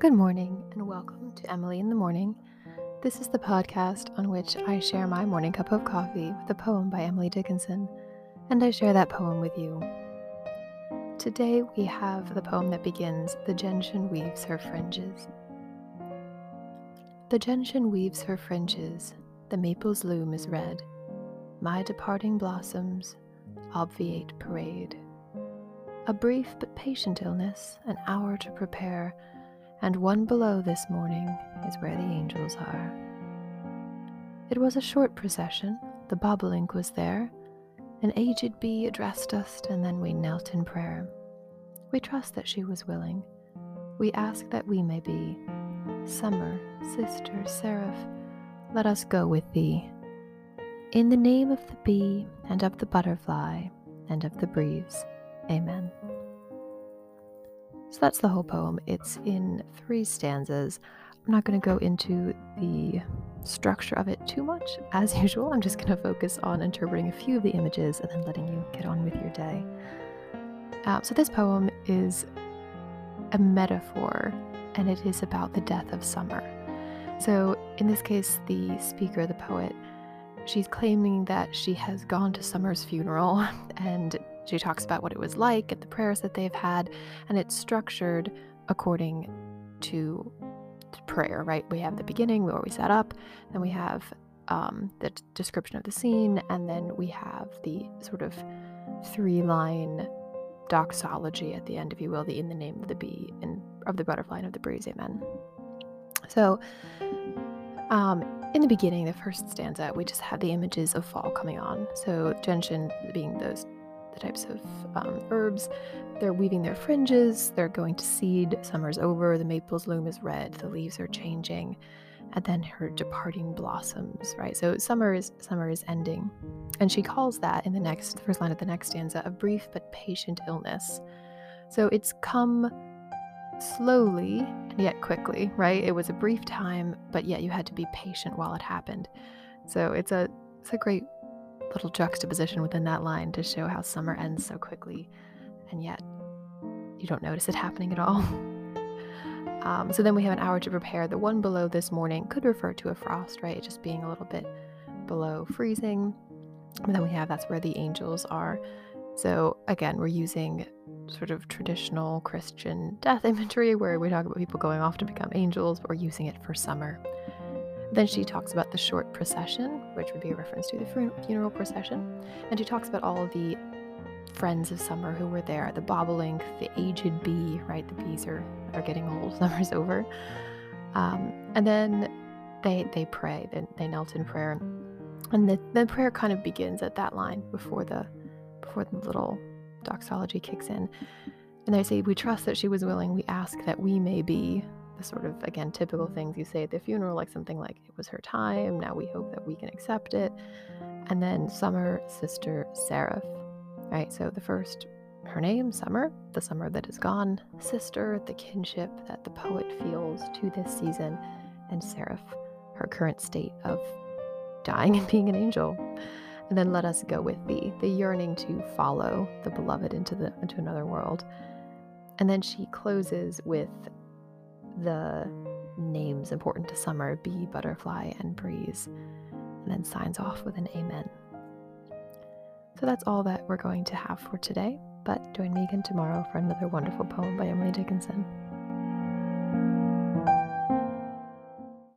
Good morning, and welcome to Emily in the Morning. This is the podcast on which I share my morning cup of coffee with a poem by Emily Dickinson, and I share that poem with you. Today we have the poem that begins The gentian weaves her fringes. The gentian weaves her fringes, the maple's loom is red. My departing blossoms obviate parade. A brief but patient illness, an hour to prepare and one below this morning is where the angels are. It was a short procession, the bobolink was there. An aged bee addressed us, and then we knelt in prayer. We trust that she was willing. We ask that we may be. Summer, sister, seraph, let us go with thee. In the name of the bee, and of the butterfly, and of the breeze. Amen. So that's the whole poem. It's in three stanzas. I'm not going to go into the structure of it too much. As usual, I'm just going to focus on interpreting a few of the images and then letting you get on with your day. Uh, so, this poem is a metaphor and it is about the death of summer. So, in this case, the speaker, the poet, she's claiming that she has gone to Summer's funeral and she talks about what it was like and the prayers that they've had, and it's structured according to prayer, right? We have the beginning where we set up, then we have um, the description of the scene, and then we have the sort of three line doxology at the end, if you will, the in the name of the bee and of the butterfly and of the breeze, amen. So, um, in the beginning, the first stanza, we just have the images of fall coming on. So, gentian being those the types of um, herbs. They're weaving their fringes, they're going to seed. Summer's over, the maple's loom is red, the leaves are changing, and then her departing blossoms, right? So summer is summer is ending. And she calls that in the next the first line of the next stanza a brief but patient illness. So it's come slowly and yet quickly, right? It was a brief time, but yet you had to be patient while it happened. So it's a it's a great little juxtaposition within that line to show how summer ends so quickly and yet you don't notice it happening at all. Um, so then we have an hour to prepare. The one below this morning could refer to a frost, right? Just being a little bit below freezing. And then we have that's where the angels are. So again, we're using sort of traditional Christian death imagery where we talk about people going off to become angels, but we're using it for summer. Then she talks about the short procession, which would be a reference to the funeral procession. And she talks about all the friends of summer who were there the bobolink, the aged bee, right? The bees are, are getting old, summer's over. Um, and then they they pray, they, they knelt in prayer. And the, the prayer kind of begins at that line before the before the little doxology kicks in. And they say, We trust that she was willing. We ask that we may be the sort of, again, typical things you say at the funeral, like something like, it was her time, now we hope that we can accept it. And then Summer, Sister, Seraph, right? So the first, her name, Summer, the summer that is gone, Sister, the kinship that the poet feels to this season, and Seraph, her current state of dying and being an angel. And then let us go with thee, the yearning to follow the beloved into the into another world. And then she closes with the names important to summer bee, butterfly, and breeze, and then signs off with an amen. So that's all that we're going to have for today, but join me again tomorrow for another wonderful poem by Emily Dickinson.